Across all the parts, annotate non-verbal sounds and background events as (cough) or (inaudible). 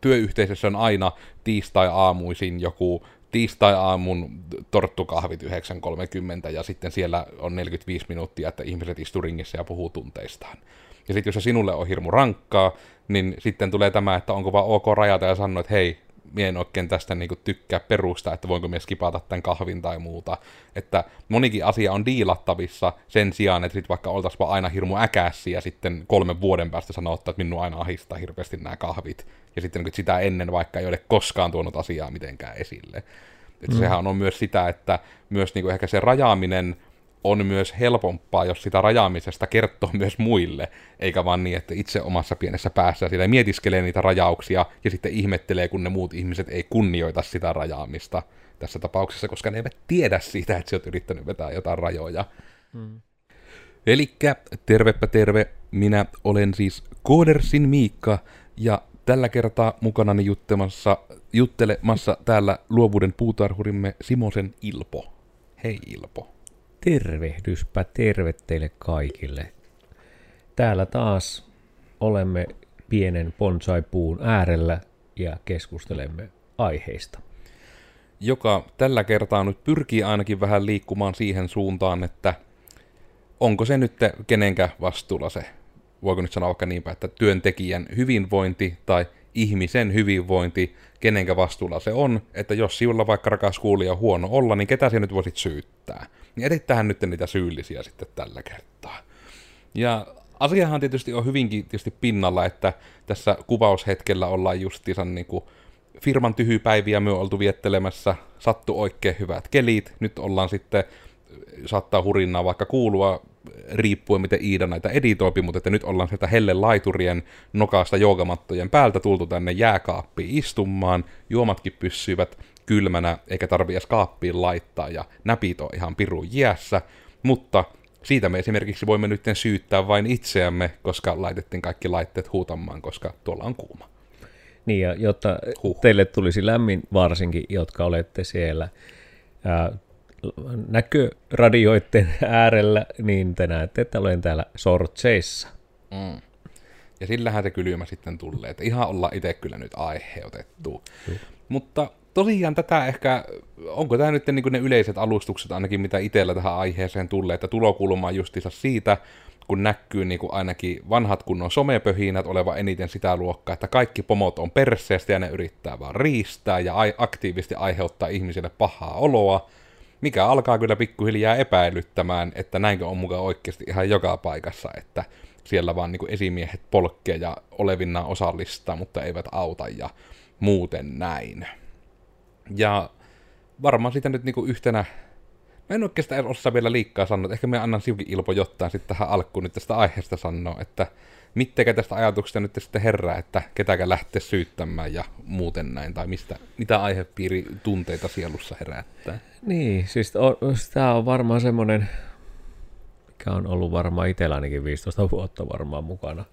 työyhteisössä on aina tiistai-aamuisin joku tiistai-aamun torttukahvit 9.30 ja sitten siellä on 45 minuuttia, että ihmiset istuu ringissä ja puhuu tunteistaan. Ja sitten jos se sinulle on hirmu rankkaa, niin sitten tulee tämä, että onko vaan ok rajata ja sanoa, että hei, mie en oikein tästä niinku tykkää perusta, että voinko me skipata tämän kahvin tai muuta. Että monikin asia on diilattavissa sen sijaan, että sit vaikka oltaisiin aina hirmu äkässiä ja sitten kolmen vuoden päästä sanoa, että minua aina ahistaa hirveästi nämä kahvit. Ja sitten niin sitä ennen vaikka ei ole koskaan tuonut asiaa mitenkään esille. Että mm. sehän on myös sitä, että myös niin kuin ehkä se rajaaminen on myös helpompaa, jos sitä rajaamisesta kertoo myös muille, eikä vaan niin, että itse omassa pienessä päässä sitä mietiskelee niitä rajauksia ja sitten ihmettelee, kun ne muut ihmiset ei kunnioita sitä rajaamista tässä tapauksessa, koska ne eivät tiedä siitä, että sä oot yrittänyt vetää jotain rajoja. Hmm. Elikkä tervepä terve, minä olen siis Koodersin Miikka, ja tällä kertaa mukanani juttelemassa, juttelemassa täällä luovuuden puutarhurimme Simosen Ilpo. Hei Ilpo. Tervehdyspä terve teille kaikille. Täällä taas olemme pienen bonsai-puun äärellä ja keskustelemme aiheista. Joka tällä kertaa nyt pyrkii ainakin vähän liikkumaan siihen suuntaan, että onko se nyt kenenkä vastuulla se, voiko nyt sanoa vaikka niinpä, että työntekijän hyvinvointi tai ihmisen hyvinvointi, kenenkä vastuulla se on, että jos sinulla vaikka rakas kuulija on huono olla, niin ketä sinä nyt voisit syyttää? Niin edittähän nyt niitä syyllisiä sitten tällä kertaa. Ja asiahan tietysti on hyvinkin tietysti pinnalla, että tässä kuvaushetkellä ollaan justiinsa niin kuin firman tyhypäiviä me oltu viettelemässä, sattu oikein hyvät kelit, nyt ollaan sitten, saattaa hurinnaa vaikka kuulua, riippuen miten Iida näitä editoipi, mutta että nyt ollaan sieltä helle laiturien nokasta joogamattojen päältä tultu tänne jääkaappiin istumaan, juomatkin pyssyivät kylmänä, eikä tarvi edes kaappiin laittaa, ja näpit on ihan pirun jäässä, mutta siitä me esimerkiksi voimme nyt syyttää vain itseämme, koska laitettiin kaikki laitteet huutamaan, koska tuolla on kuuma. Niin, ja jotta huh. teille tulisi lämmin varsinkin, jotka olette siellä ää, näköradioiden äärellä, niin te näette, että olen täällä sortseissa. Mm. Ja sillähän se kylmä sitten tulee, että ihan olla itse kyllä nyt aiheutettu. Mutta tosiaan tätä ehkä, onko tämä nyt niin ne yleiset alustukset ainakin, mitä itsellä tähän aiheeseen tulee, että tulokulma on justiinsa siitä, kun näkyy niin kuin ainakin vanhat kunnon somepöhinät oleva eniten sitä luokkaa, että kaikki pomot on perseestä ja ne yrittää vaan riistää ja aktiivisesti aiheuttaa ihmisille pahaa oloa, mikä alkaa kyllä pikkuhiljaa epäilyttämään, että näinkö on mukaan oikeasti ihan joka paikassa, että siellä vaan niin kuin esimiehet polkkee ja osallistaa, mutta eivät auta ja muuten näin. Ja varmaan sitä nyt niinku yhtenä, mä en oikeastaan osaa vielä liikkaa sanoa, ehkä me annan siukin Ilpo jotain sitten tähän alkuun nyt tästä aiheesta sanoa, että mittekä tästä ajatuksesta nyt sitten herää, että ketäkä lähtee syyttämään ja muuten näin, tai mistä, mitä aihepiiri tunteita sielussa herättää. Niin, siis tämä on varmaan semmoinen, mikä on ollut varmaan itsellänikin 15 vuotta varmaan mukana.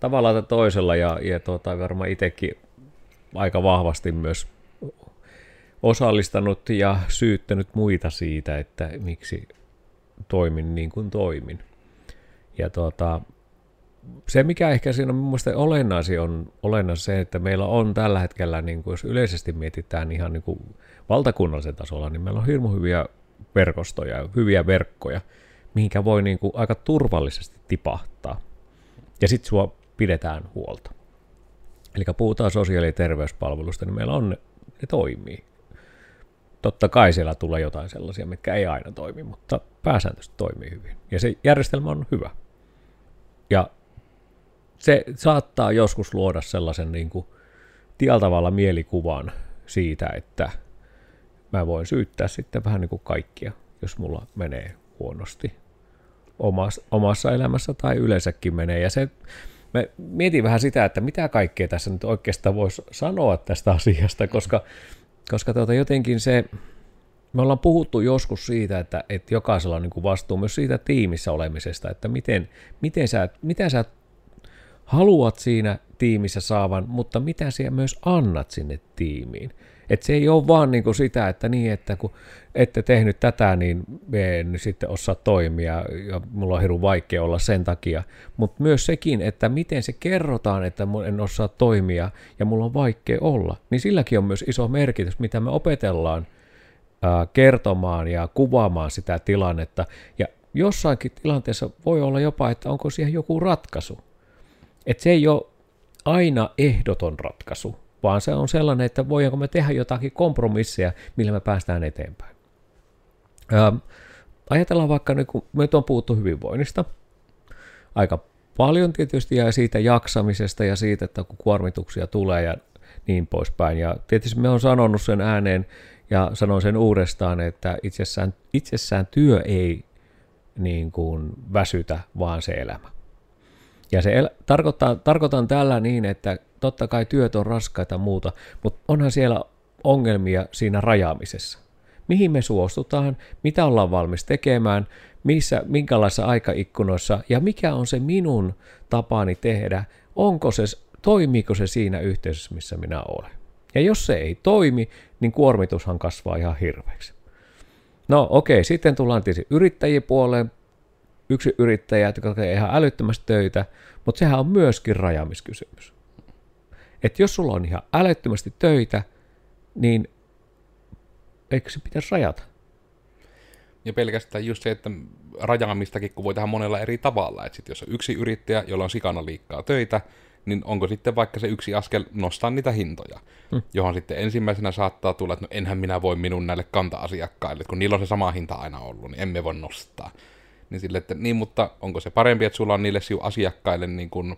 Tavallaan toisella, ja, ja tuota, varmaan itsekin aika vahvasti myös osallistanut ja syyttänyt muita siitä, että miksi toimin niin kuin toimin. Ja tuota, se, mikä ehkä siinä on mielestäni olennaisin, on olennaista se, että meillä on tällä hetkellä, niin kuin jos yleisesti mietitään ihan niin kuin valtakunnallisen tasolla, niin meillä on hirmu hyviä verkostoja, hyviä verkkoja, mihinkä voi niin kuin aika turvallisesti tipahtaa. Ja sitten sua pidetään huolta. Eli puhutaan sosiaali- ja terveyspalvelusta, niin meillä on ne toimii. Totta kai siellä tulee jotain sellaisia, mitkä ei aina toimi, mutta pääsääntöisesti toimii hyvin. Ja se järjestelmä on hyvä. Ja se saattaa joskus luoda sellaisen niin kuin tieltavalla mielikuvan siitä, että mä voin syyttää sitten vähän niin kuin kaikkia, jos mulla menee huonosti omassa, omassa elämässä tai yleensäkin menee. Ja se, mä mietin vähän sitä, että mitä kaikkea tässä nyt oikeastaan voisi sanoa tästä asiasta, koska koska tuota, jotenkin se, me ollaan puhuttu joskus siitä, että, että jokaisella on niin vastuu myös siitä tiimissä olemisesta, että miten, miten sä, mitä sä haluat siinä tiimissä saavan, mutta mitä sinä myös annat sinne tiimiin. Et se ei ole vaan niin kuin sitä, että niin, että kun ette tehnyt tätä, niin en sitten osaa toimia ja mulla on hirveän vaikea olla sen takia. Mutta myös sekin, että miten se kerrotaan, että en osaa toimia ja mulla on vaikea olla, niin silläkin on myös iso merkitys, mitä me opetellaan kertomaan ja kuvaamaan sitä tilannetta. Ja jossainkin tilanteessa voi olla jopa, että onko siihen joku ratkaisu. Että se ei ole aina ehdoton ratkaisu, vaan se on sellainen, että voidaanko me tehdä jotakin kompromisseja, millä me päästään eteenpäin. Ää, ajatellaan vaikka, niin kun me on puhuttu hyvinvoinnista, aika paljon tietysti ja siitä jaksamisesta ja siitä, että kun kuormituksia tulee ja niin poispäin. Ja tietysti me on sanonut sen ääneen ja sanon sen uudestaan, että itsessään, itsessään työ ei niin kuin väsytä, vaan se elämä. Ja se el- tarkoittaa, tarkoitan tällä niin, että totta kai työt on raskaita muuta, mutta onhan siellä ongelmia siinä rajaamisessa. Mihin me suostutaan, mitä ollaan valmis tekemään, missä, minkälaisissa aikaikkunoissa ja mikä on se minun tapani tehdä, onko se, toimiiko se siinä yhteisössä, missä minä olen. Ja jos se ei toimi, niin kuormitushan kasvaa ihan hirveäksi. No okei, sitten tullaan tietysti yrittäjien puoleen, yksi yrittäjä, jotka tekee ihan älyttömästi töitä, mutta sehän on myöskin rajamiskysymys. Että jos sulla on ihan älyttömästi töitä, niin eikö se pitäisi rajata? Ja pelkästään just se, että rajaamistakin kun voi tehdä monella eri tavalla. Että sit jos on yksi yrittäjä, jolla on sikana liikkaa töitä, niin onko sitten vaikka se yksi askel nostaa niitä hintoja, hmm. johon sitten ensimmäisenä saattaa tulla, että no enhän minä voi minun näille kanta-asiakkaille, kun niillä on se sama hinta aina ollut, niin emme voi nostaa. Niin sille, että niin, mutta onko se parempi, että sulla on niille asiakkaille niin kuin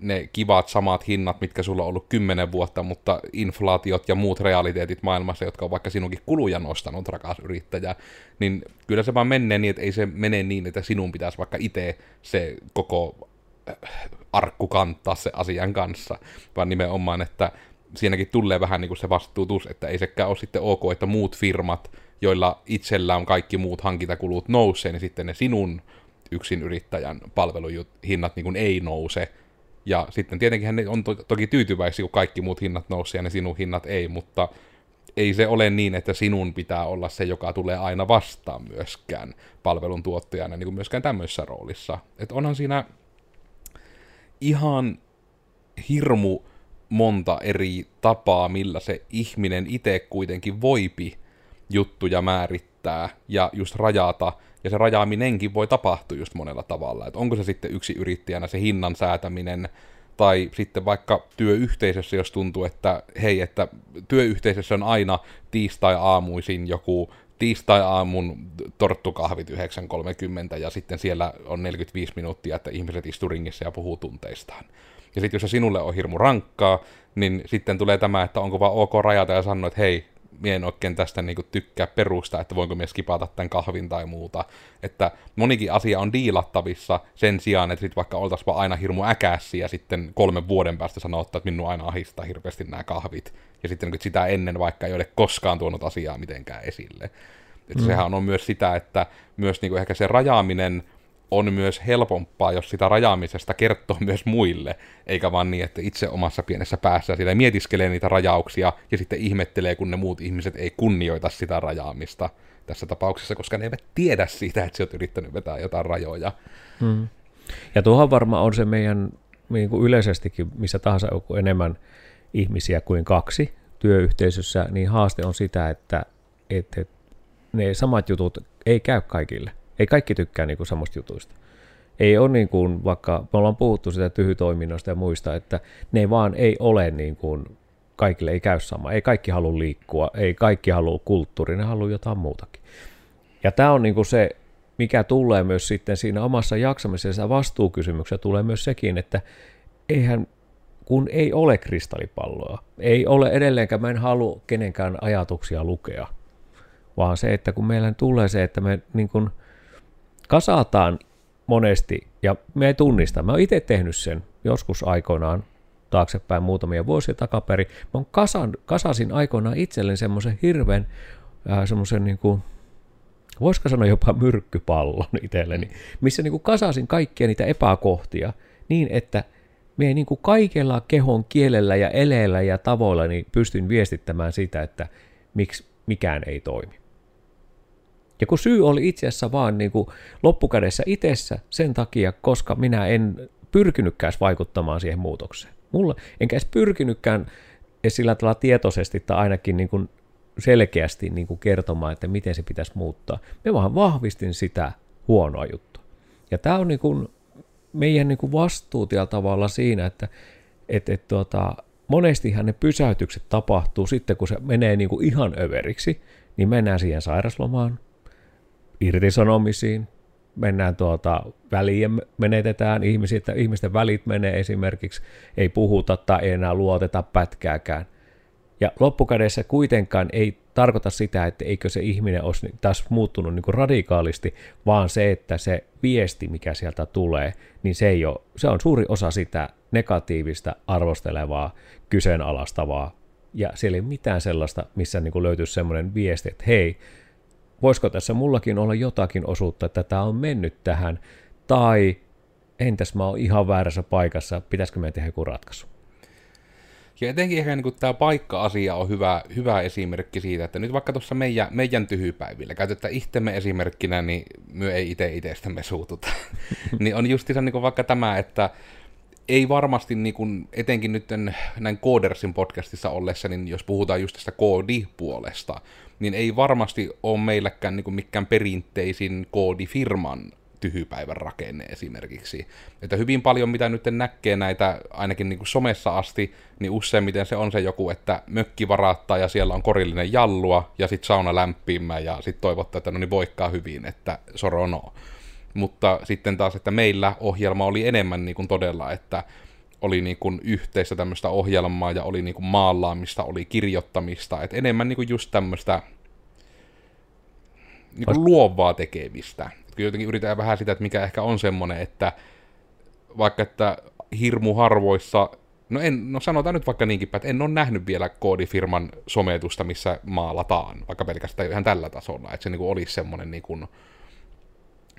ne kivat samat hinnat, mitkä sulla on ollut kymmenen vuotta, mutta inflaatiot ja muut realiteetit maailmassa, jotka on vaikka sinunkin kuluja nostanut, rakas yrittäjä, niin kyllä se vaan menee niin, että ei se mene niin, että sinun pitäisi vaikka itse se koko äh, arkku kantaa se asian kanssa, vaan nimenomaan, että siinäkin tulee vähän niin kuin se vastuutus, että ei sekään ole sitten ok, että muut firmat joilla itsellä on kaikki muut hankintakulut nousee, niin sitten ne sinun yksin yrittäjän palveluhinnat niin kuin ei nouse. Ja sitten tietenkin ne on to- toki tyytyväisiä, kun kaikki muut hinnat nousee ja ne sinun hinnat ei, mutta ei se ole niin, että sinun pitää olla se, joka tulee aina vastaan myöskään palvelun tuottajana, niin kuin myöskään tämmöisessä roolissa. Että onhan siinä ihan hirmu monta eri tapaa, millä se ihminen itse kuitenkin voipi juttuja määrittää ja just rajata, ja se rajaaminenkin voi tapahtua just monella tavalla. Että onko se sitten yksi yrittäjänä se hinnan säätäminen, tai sitten vaikka työyhteisössä, jos tuntuu, että hei, että työyhteisössä on aina tiistai-aamuisin joku tiistai-aamun torttukahvit 9.30 ja sitten siellä on 45 minuuttia, että ihmiset istuu ringissä ja puhuu tunteistaan. Ja sitten jos se sinulle on hirmu rankkaa, niin sitten tulee tämä, että onko vaan ok rajata ja sanoa, että hei, mie en oikein tästä niinku tykkää perusta, että voinko mies skipata tämän kahvin tai muuta. Että monikin asia on diilattavissa sen sijaan, että sit vaikka oltaisiin aina hirmu äkässi ja sitten kolmen vuoden päästä sanoa, että minun aina ahistaa hirveästi nämä kahvit. Ja sitten niin sitä ennen vaikka ei ole koskaan tuonut asiaa mitenkään esille. Että mm. sehän on myös sitä, että myös niinku ehkä se rajaaminen on myös helpompaa, jos sitä rajaamisesta kertoo (laughs) myös muille, eikä vaan niin, että itse omassa pienessä päässä sitä mietiskelee niitä rajauksia ja sitten ihmettelee, kun ne muut ihmiset ei kunnioita sitä rajaamista tässä tapauksessa, koska ne eivät tiedä siitä, että sä oot yrittänyt vetää jotain rajoja. Hmm. Ja tuohon varmaan on se meidän niin kuin yleisestikin, missä tahansa on enemmän ihmisiä kuin kaksi työyhteisössä, niin haaste on sitä, että, että ne samat jutut ei käy kaikille. Ei kaikki tykkää niin kuin samasta jutuista. Ei ole niin kuin, vaikka me ollaan puhuttu sitä tyhytoiminnosta ja muista, että ne vaan ei ole niin kuin, kaikille ei käy sama. Ei kaikki halua liikkua, ei kaikki halua kulttuuri, ne haluaa jotain muutakin. Ja tämä on niin kuin se, mikä tulee myös sitten siinä omassa jaksamisessa vastuukysymyksessä tulee myös sekin, että eihän kun ei ole kristallipalloa, ei ole edelleenkään, mä en halua kenenkään ajatuksia lukea, vaan se, että kun meillä tulee se, että me niin kuin – kasataan monesti, ja me ei tunnista, mä oon itse tehnyt sen joskus aikoinaan taaksepäin muutamia vuosia takaperi, mä kasan, kasasin aikoinaan itselleen semmoisen hirveän, äh, semmoisen niin kuin, voisiko sanoa jopa myrkkypallon itselleni, missä niin kuin kasasin kaikkia niitä epäkohtia niin, että Mie niin kuin kaikella kehon kielellä ja eleellä ja tavoilla niin pystyn viestittämään sitä, että miksi mikään ei toimi. Ja kun syy oli itse asiassa vaan niin kuin loppukädessä itsessä sen takia, koska minä en pyrkinytkään vaikuttamaan siihen muutokseen. Mulla, enkä edes pyrkinytkään sillä tavalla tietoisesti tai ainakin niin kuin selkeästi niin kuin kertomaan, että miten se pitäisi muuttaa. Me vaan vahvistin sitä huonoa juttua. Ja tämä on niin kuin meidän niin kuin vastuu tavalla siinä, että et, et, tuota, monestihan ne pysäytykset tapahtuu sitten, kun se menee niin kuin ihan överiksi, niin mennään siihen sairaslomaan, irtisanomisiin, mennään tuota, väliin menetetään ihmisiä, että ihmisten välit menee esimerkiksi, ei puhuta tai ei enää luoteta pätkääkään. Ja loppukädessä kuitenkaan ei tarkoita sitä, että eikö se ihminen olisi taas muuttunut niin kuin radikaalisti, vaan se, että se viesti, mikä sieltä tulee, niin se, ei ole, se on suuri osa sitä negatiivista, arvostelevaa, kyseenalaistavaa. Ja siellä ei ole mitään sellaista, missä niin kuin löytyisi semmoinen viesti, että hei, voisiko tässä mullakin olla jotakin osuutta, että tämä on mennyt tähän, tai entäs mä oon ihan väärässä paikassa, pitäisikö me tehdä joku ratkaisu? Ja etenkin ehkä niin tämä paikka-asia on hyvä, hyvä esimerkki siitä, että nyt vaikka tuossa meidän, meidän tyhypäivillä, käytetään itsemme esimerkkinä, niin me ei itse itsestämme suututa. (laughs) niin on justiinsa niin vaikka tämä, että ei varmasti niin kuin, etenkin nyt näin Codersin podcastissa ollessa, niin jos puhutaan just tästä koodipuolesta, niin ei varmasti ole meilläkään niin mikään perinteisin koodifirman tyhypäivän rakenne esimerkiksi. Että hyvin paljon, mitä nyt näkee näitä, ainakin niin kuin somessa asti, niin useimmiten se on se joku, että mökki varattaa ja siellä on korillinen jallua ja sitten sauna lämpimä ja sitten toivottaa, että no niin voikkaa hyvin, että sorono. Mutta sitten taas, että meillä ohjelma oli enemmän niin kuin todella, että oli niin kuin yhteistä tämmöistä ohjelmaa ja oli niin kuin maalaamista, oli kirjoittamista, että enemmän niin kuin just tämmöistä niin kuin luovaa tekemistä. Kyllä jotenkin yritetään vähän sitä, että mikä ehkä on semmoinen, että vaikka että hirmu harvoissa, no, en, no sanotaan nyt vaikka niinkin että en ole nähnyt vielä koodifirman sometusta, missä maalataan, vaikka pelkästään ihan tällä tasolla, että se niin kuin olisi semmoinen niin kuin,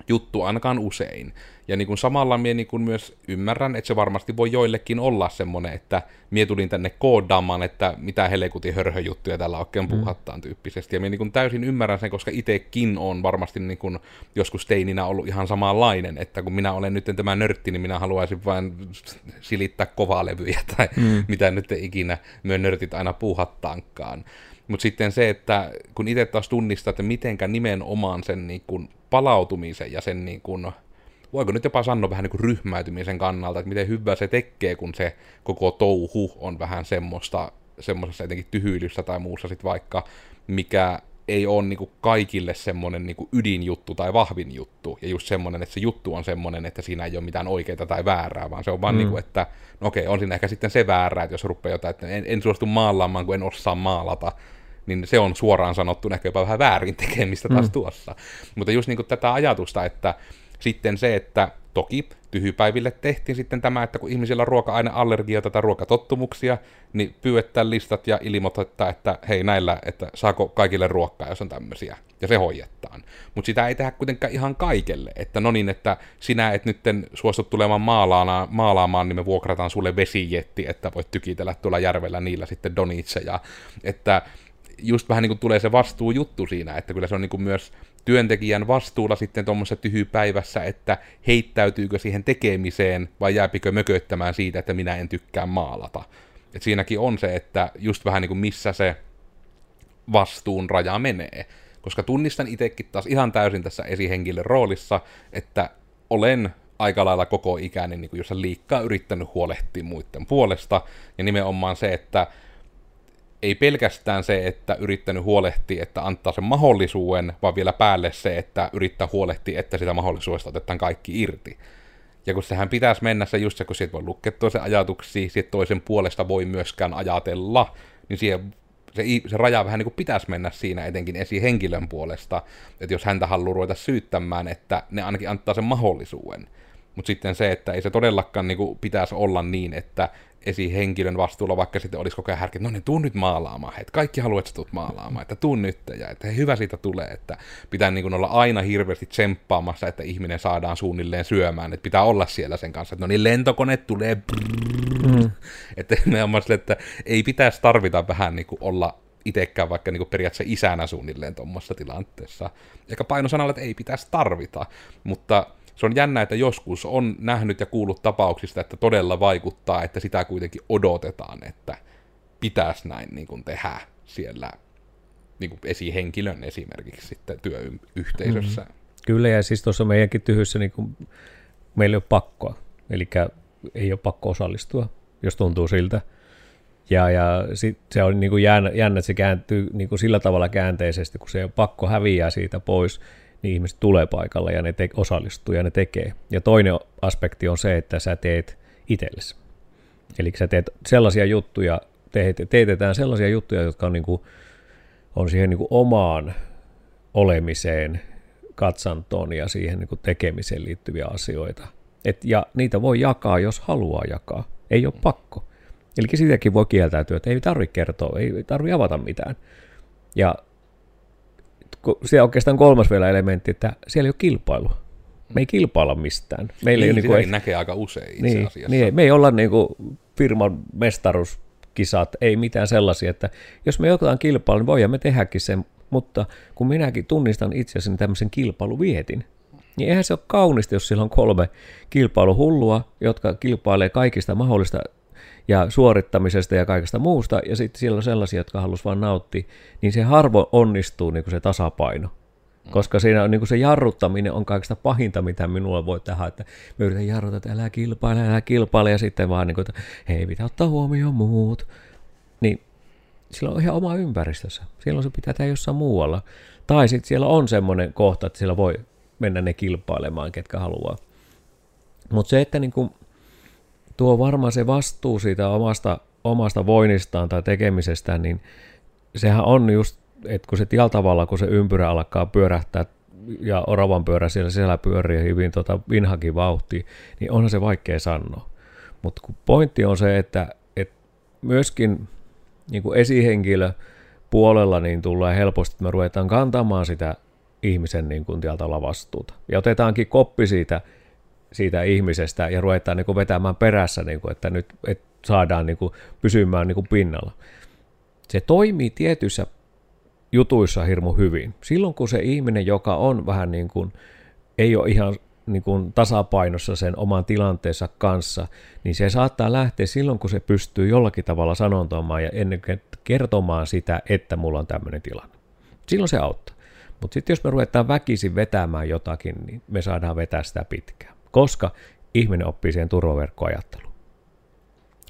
juttu ainakaan usein. Ja niin kuin samalla minä niin kuin myös ymmärrän, että se varmasti voi joillekin olla semmoinen, että minä tulin tänne koodaamaan, että mitä helekutin hörhöjuttuja täällä oikein mm. puhattaan tyyppisesti. Ja minä niin kuin täysin ymmärrän sen, koska itsekin on varmasti niin kuin joskus teininä ollut ihan samanlainen, että kun minä olen nyt tämä nörtti, niin minä haluaisin vain silittää kovaa levyjä tai mm. (laughs) mitä nyt ikinä myö nörtit aina puuhattaankaan. Mutta sitten se, että kun itse taas tunnistaa, että mitenkä nimenomaan sen niin kuin palautumisen ja sen niin kuin, voiko nyt jopa sanoa vähän niin kuin ryhmäytymisen kannalta, että miten hyvä se tekee, kun se koko touhu on vähän semmoista, semmoisessa etenkin tyhyilyssä tai muussa sitten vaikka, mikä ei ole niin kuin kaikille semmoinen niin kuin ydinjuttu tai vahvin juttu, ja just semmoinen, että se juttu on semmoinen, että siinä ei ole mitään oikeaa tai väärää, vaan se on vaan mm. niin kuin, että no okei, on siinä ehkä sitten se väärää, että jos rupeaa jotain, että en, en suostu maalaamaan, kun en osaa maalata, niin se on suoraan sanottu ehkä jopa vähän väärin tekemistä taas mm. tuossa. Mutta just niin kuin tätä ajatusta, että sitten se, että toki tyhypäiville tehtiin sitten tämä, että kun ihmisillä on ruoka-aineallergioita tai ruokatottumuksia, niin pyydetään listat ja ilmoittaa, että hei näillä, että saako kaikille ruokkaa, jos on tämmöisiä. Ja se hoidetaan. Mutta sitä ei tehdä kuitenkaan ihan kaikelle. Että no niin, että sinä et nytten suostu tulemaan maalaamaan, maalaamaan, niin me vuokrataan sulle vesijetti, että voit tykitellä tuolla järvellä niillä sitten donitseja. Että just vähän niin kuin tulee se vastuujuttu siinä, että kyllä se on niin kuin myös työntekijän vastuulla sitten tuommoisessa tyhjypäivässä, että heittäytyykö siihen tekemiseen vai jääpikö mököttämään siitä, että minä en tykkää maalata. Et siinäkin on se, että just vähän niin kuin missä se vastuun raja menee. Koska tunnistan itsekin taas ihan täysin tässä esihenkilön roolissa, että olen aika lailla koko ikäni, niin jos liikkaa yrittänyt huolehtia muiden puolesta, ja nimenomaan se, että ei pelkästään se, että yrittänyt huolehtia, että antaa sen mahdollisuuden, vaan vielä päälle se, että yrittää huolehtia, että sitä mahdollisuudesta otetaan kaikki irti. Ja kun sehän pitäisi mennä se just se, kun siitä voi lukea toisen ajatuksia, siitä toisen puolesta voi myöskään ajatella, niin siihen se, se raja vähän niin kuin pitäisi mennä siinä etenkin esihenkilön puolesta, että jos häntä haluaa ruveta syyttämään, että ne ainakin antaa sen mahdollisuuden. Mutta sitten se, että ei se todellakaan niin kuin, pitäisi olla niin, että esihenkilön vastuulla, vaikka sitten olisi koko ajan härkä, no niin, tuu nyt maalaamaan, että kaikki haluat, että tuut maalaamaan, että tuu nyt, ja että hyvä siitä tulee, että pitää niin kuin olla aina hirveästi tsemppaamassa, että ihminen saadaan suunnilleen syömään, että pitää olla siellä sen kanssa, että no niin, lentokone tulee, mm. (laughs) että, sille, että ei pitäisi tarvita vähän niin kuin olla itsekään vaikka niin kuin periaatteessa isänä suunnilleen tuommoisessa tilanteessa. Eikä painosanalla, että ei pitäisi tarvita, mutta se on jännä, että joskus on nähnyt ja kuullut tapauksista, että todella vaikuttaa, että sitä kuitenkin odotetaan, että pitäisi näin niin kuin tehdä siellä niin kuin esihenkilön esimerkiksi sitten työyhteisössä. Mm-hmm. Kyllä, ja siis tuossa meidänkin tyhyssä niin kuin, meillä ei ole pakkoa, eli ei ole pakko osallistua, jos tuntuu siltä. Ja, ja sit se on niin kuin jännä, jännä, että se kääntyy niin kuin sillä tavalla käänteisesti, kun se on pakko häviää siitä pois, niin ihmiset tulee paikalle ja ne te- osallistuu ja ne tekee. Ja toinen aspekti on se, että sä teet itsellesi. Eli sä teet sellaisia juttuja, teet, teetetään sellaisia juttuja, jotka on, niin kuin, on siihen niin kuin omaan olemiseen, katsantoon ja siihen niin kuin tekemiseen liittyviä asioita. Et, ja niitä voi jakaa, jos haluaa jakaa. Ei ole pakko. Eli siitäkin voi kieltäytyä, että ei tarvitse kertoa, ei tarvitse avata mitään. Ja on oikeastaan kolmas vielä elementti, että siellä ei ole kilpailu. Me ei kilpailla mistään. Meillä niin, ei, niin kuin, näkee aika usein itse niin, asiassa. Niin, me ei olla niin kuin firman mestaruuskisat, ei mitään sellaisia, että jos me jotain kilpailu, niin voidaan me tehdäkin sen, mutta kun minäkin tunnistan itseäni tämmöisen kilpailuvietin, niin eihän se ole kaunista, jos siellä on kolme kilpailuhullua, jotka kilpailee kaikista mahdollista ja suorittamisesta ja kaikesta muusta, ja sitten siellä on sellaisia, jotka halusivat vain nauttia, niin se harvo onnistuu niin kuin se tasapaino. Koska siinä on niin kuin se jarruttaminen on kaikista pahinta, mitä minulla voi tehdä, että me yritän jarruttaa, että älä kilpaile, älä kilpaile, ja sitten vaan niin kuin, että hei, pitää ottaa huomioon muut. Niin sillä on ihan oma ympäristössä. Silloin se pitää tehdä jossain muualla. Tai sitten siellä on semmoinen kohta, että siellä voi mennä ne kilpailemaan, ketkä haluaa. Mutta se, että niin kuin tuo varmaan se vastuu siitä omasta, omasta voinnistaan tai tekemisestään, niin sehän on just, että kun se tällä tavalla, kun se ympyrä alkaa pyörähtää ja oravan pyörä siellä siellä pyörii hyvin tota vinhakin vauhti, niin onhan se vaikea sanoa. Mutta pointti on se, että, että myöskin niin kuin esihenkilö puolella niin tulee helposti, että me ruvetaan kantamaan sitä ihmisen niin kuin vastuuta. Ja otetaankin koppi siitä siitä ihmisestä ja ruvetaan niin kuin vetämään perässä, niin kuin, että nyt että saadaan niin kuin pysymään niin kuin pinnalla. Se toimii tietyissä jutuissa hirmu hyvin. Silloin kun se ihminen, joka on vähän niin kuin, ei ole ihan niin kuin tasapainossa sen oman tilanteensa kanssa, niin se saattaa lähteä silloin, kun se pystyy jollakin tavalla sanontamaan ja ennen kertomaan sitä, että mulla on tämmöinen tilanne. Silloin se auttaa. Mutta sitten jos me ruvetaan väkisin vetämään jotakin, niin me saadaan vetää sitä pitkään koska ihminen oppii siihen turvaverkkoajatteluun.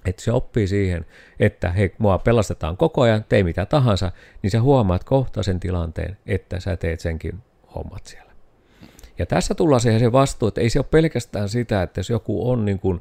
Että se oppii siihen, että hei, mua pelastetaan koko ajan, tee mitä tahansa, niin sä huomaat kohta sen tilanteen, että sä teet senkin hommat siellä. Ja tässä tullaan siihen se vastuu, että ei se ole pelkästään sitä, että jos joku on niin kuin,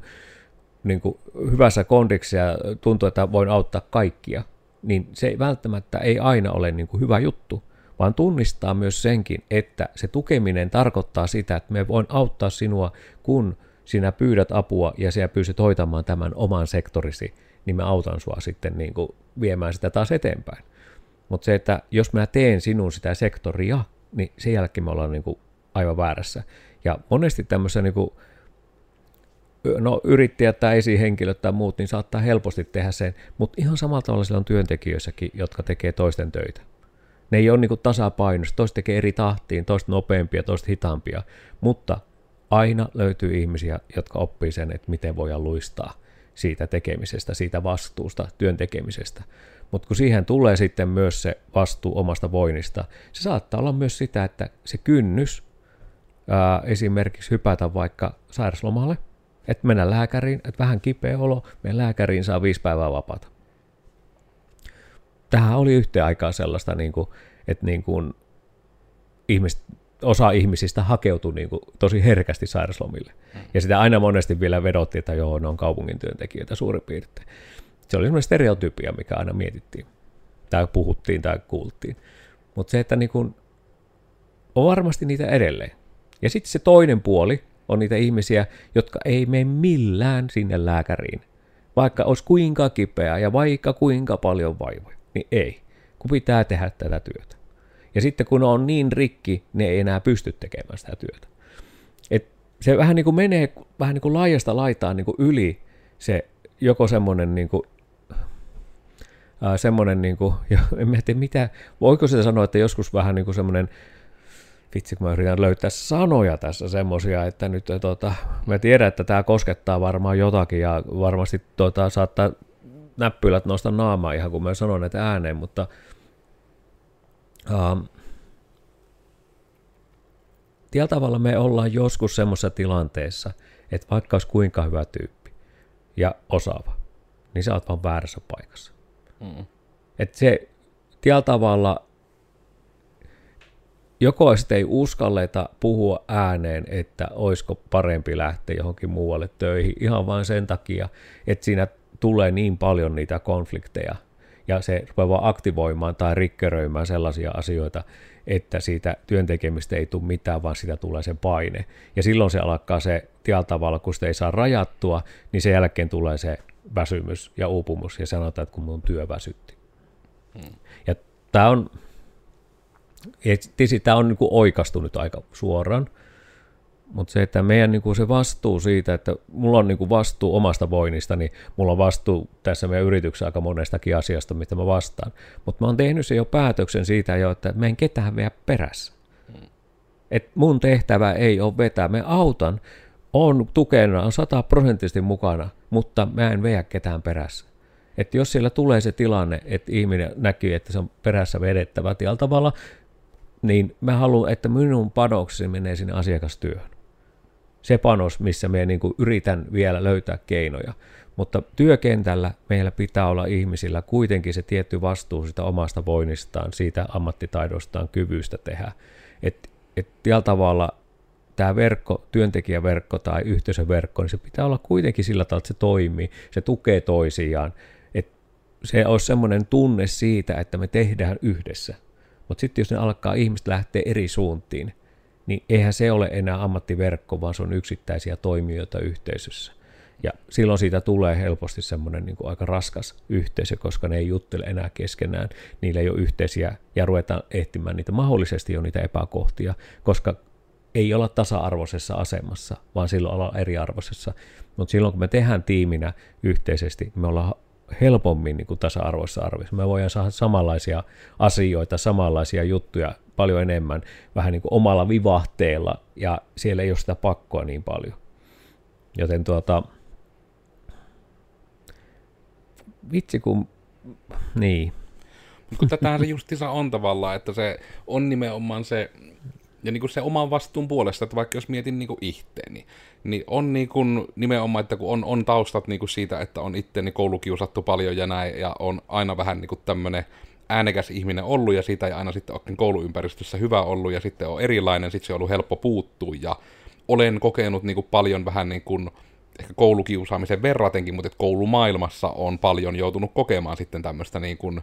niin kuin hyvässä kondiksi ja tuntuu, että voin auttaa kaikkia, niin se ei välttämättä ei aina ole niin kuin hyvä juttu, vaan tunnistaa myös senkin, että se tukeminen tarkoittaa sitä, että me voin auttaa sinua, kun sinä pyydät apua ja sinä pyysit hoitamaan tämän oman sektorisi, niin mä autan sua sitten niin kuin viemään sitä taas eteenpäin. Mutta se, että jos mä teen sinun sitä sektoria, niin sen jälkeen me ollaan niin kuin aivan väärässä. Ja monesti tämmöisessä niin kuin, no yrittäjät tai esihenkilöt tai muut, niin saattaa helposti tehdä sen, mutta ihan samalla tavalla sillä on työntekijöissäkin, jotka tekee toisten töitä. Ne ei ole niin tasapainossa, toiset tekee eri tahtiin, toiset nopeampia, toiset hitaampia, mutta aina löytyy ihmisiä, jotka oppii sen, että miten voidaan luistaa siitä tekemisestä, siitä vastuusta, työn tekemisestä. Mutta kun siihen tulee sitten myös se vastuu omasta voinnista, se saattaa olla myös sitä, että se kynnys ää, esimerkiksi hypätä vaikka sairaslomalle, että mennä lääkäriin, että vähän kipeä olo, mennä lääkäriin, saa viisi päivää vapaata tähän oli yhteen aikaan sellaista, niin kuin, että niin kuin ihmiset, osa ihmisistä hakeutui niin kuin tosi herkästi sairaslomille. Mm. Ja sitä aina monesti vielä vedottiin, että joo, ne on kaupungin työntekijöitä suurin piirtein. Se oli semmoinen stereotypia, mikä aina mietittiin, tai puhuttiin tai kuultiin. Mutta se, että niin kuin, on varmasti niitä edelleen. Ja sitten se toinen puoli, On niitä ihmisiä, jotka ei mene millään sinne lääkäriin. Vaikka olisi kuinka kipeä ja vaikka kuinka paljon vaivoja, niin ei. Kun pitää tehdä tätä työtä. Ja sitten kun on niin rikki, ne ei enää pysty tekemään sitä työtä. Et se vähän niin kuin menee vähän niin kuin laajasta laitaan niin kuin yli se joko semmoinen niin kuin, ää, semmoinen, niin kuin, (laughs) en tiedä mitä, voiko sitä sanoa, että joskus vähän niin kuin semmoinen, vitsi kun mä yritän löytää sanoja tässä semmoisia, että nyt tota, mä tiedän, että tämä koskettaa varmaan jotakin ja varmasti tota, saattaa näppylät nostaa naamaa ihan kun mä sanon näitä ääneen, mutta um, Tällä tavalla me ollaan joskus semmoisessa tilanteessa, että vaikka olisi kuinka hyvä tyyppi ja osaava, niin sä oot vaan väärässä paikassa. Mm. Että se tällä tavalla joko sitten ei uskalleta puhua ääneen, että olisiko parempi lähteä johonkin muualle töihin, ihan vain sen takia, että siinä tulee niin paljon niitä konflikteja, ja se rupeaa vaan aktivoimaan tai rikkeröimään sellaisia asioita, että siitä työntekemistä ei tule mitään, vaan siitä tulee se paine. Ja silloin se alkaa se tällä tavalla, kun sitä ei saa rajattua, niin sen jälkeen tulee se väsymys ja uupumus, ja sanotaan, että kun mun työ väsytti. Hmm. Ja tämä on, tämä on niin oikastunut aika suoraan, mutta se, että meidän niin kuin se vastuu siitä, että mulla on niin kuin vastuu omasta voinnista, niin mulla on vastuu tässä meidän yrityksessä aika monestakin asiasta, mitä mä vastaan. Mutta mä oon tehnyt se jo päätöksen siitä jo, että mä en ketään veä perässä. Hmm. Et mun tehtävä ei ole vetää. Me autan, on tukena, on sataprosenttisesti mukana, mutta mä en veä ketään perässä. Että jos siellä tulee se tilanne, että ihminen näkyy, että se on perässä vedettävä tällä tavalla, niin mä haluan, että minun panokseni menee sinne asiakastyöhön se panos, missä me niin yritän vielä löytää keinoja. Mutta työkentällä meillä pitää olla ihmisillä kuitenkin se tietty vastuu sitä omasta voinnistaan, siitä ammattitaidostaan, kyvystä tehdä. Että et tällä tavalla tämä verkko, työntekijäverkko tai yhteisöverkko, niin se pitää olla kuitenkin sillä tavalla, että se toimii, se tukee toisiaan. Että se olisi semmoinen tunne siitä, että me tehdään yhdessä. Mutta sitten jos ne alkaa ihmiset lähteä eri suuntiin, niin eihän se ole enää ammattiverkko, vaan se on yksittäisiä toimijoita yhteisössä. Ja silloin siitä tulee helposti semmoinen niin kuin aika raskas yhteisö, koska ne ei juttele enää keskenään, niillä ei ole yhteisiä ja ruvetaan ehtimään niitä mahdollisesti jo niitä epäkohtia, koska ei olla tasa-arvoisessa asemassa, vaan silloin ollaan eriarvoisessa. Mutta silloin kun me tehdään tiiminä yhteisesti, me ollaan helpommin niin kuin tasa-arvoisessa arvioissa. Me voidaan saada samanlaisia asioita, samanlaisia juttuja paljon enemmän vähän niin kuin omalla vivahteella ja siellä ei ole sitä pakkoa niin paljon. Joten tuota, vitsi kun, niin. Kun tätähän se justissa on tavallaan, että se on nimenomaan se, ja niin kuin se oman vastuun puolesta, että vaikka jos mietin niin kuin itteeni, niin on niin kuin nimenomaan, että kun on, on taustat niin kuin siitä, että on itteeni koulukiusattu paljon ja näin, ja on aina vähän niin kuin tämmöinen äänekäs ihminen ollut, ja siitä ei aina sitten ole kouluympäristössä hyvä ollut, ja sitten on erilainen, sitten se on ollut helppo puuttua, ja olen kokenut niin kuin paljon vähän niin kuin, ehkä koulukiusaamisen verratenkin, mutta että koulumaailmassa on paljon joutunut kokemaan sitten tämmöistä niin kuin,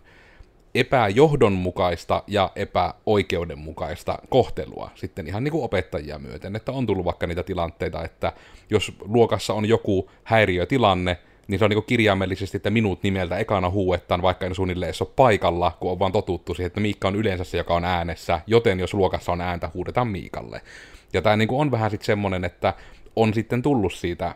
epäjohdonmukaista ja epäoikeudenmukaista kohtelua sitten ihan niin kuin opettajia myöten, että on tullut vaikka niitä tilanteita, että jos luokassa on joku häiriötilanne, niin se on niin kirjaimellisesti, että minut nimeltä ekana huuetaan, vaikka en suunnilleen ole paikalla, kun on vaan totuttu siihen, että Miikka on yleensä se, joka on äänessä, joten jos luokassa on ääntä, huudetaan Miikalle. Ja tämä niin on vähän sitten semmoinen, että on sitten tullut siitä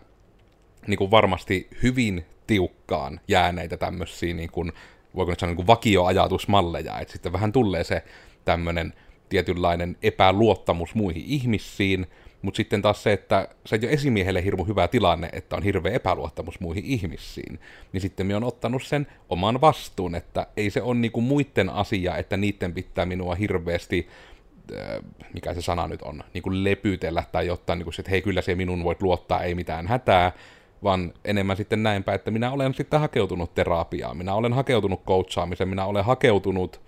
niin kuin varmasti hyvin tiukkaan jääneitä tämmöisiä niin kuin voiko nyt sanoa niin kuin vakioajatusmalleja, että sitten vähän tulee se tämmöinen tietynlainen epäluottamus muihin ihmisiin, mutta sitten taas se, että se ei ole esimiehelle hirmu hyvä tilanne, että on hirveä epäluottamus muihin ihmisiin, niin sitten me on ottanut sen oman vastuun, että ei se ole niinku muiden asia, että niiden pitää minua hirveästi äh, mikä se sana nyt on, niin kuin lepytellä tai jotain, niin kuin, että hei kyllä se minun voit luottaa, ei mitään hätää, vaan enemmän sitten näinpä, että minä olen sitten hakeutunut terapiaan, minä olen hakeutunut coachaamiseen, minä olen hakeutunut,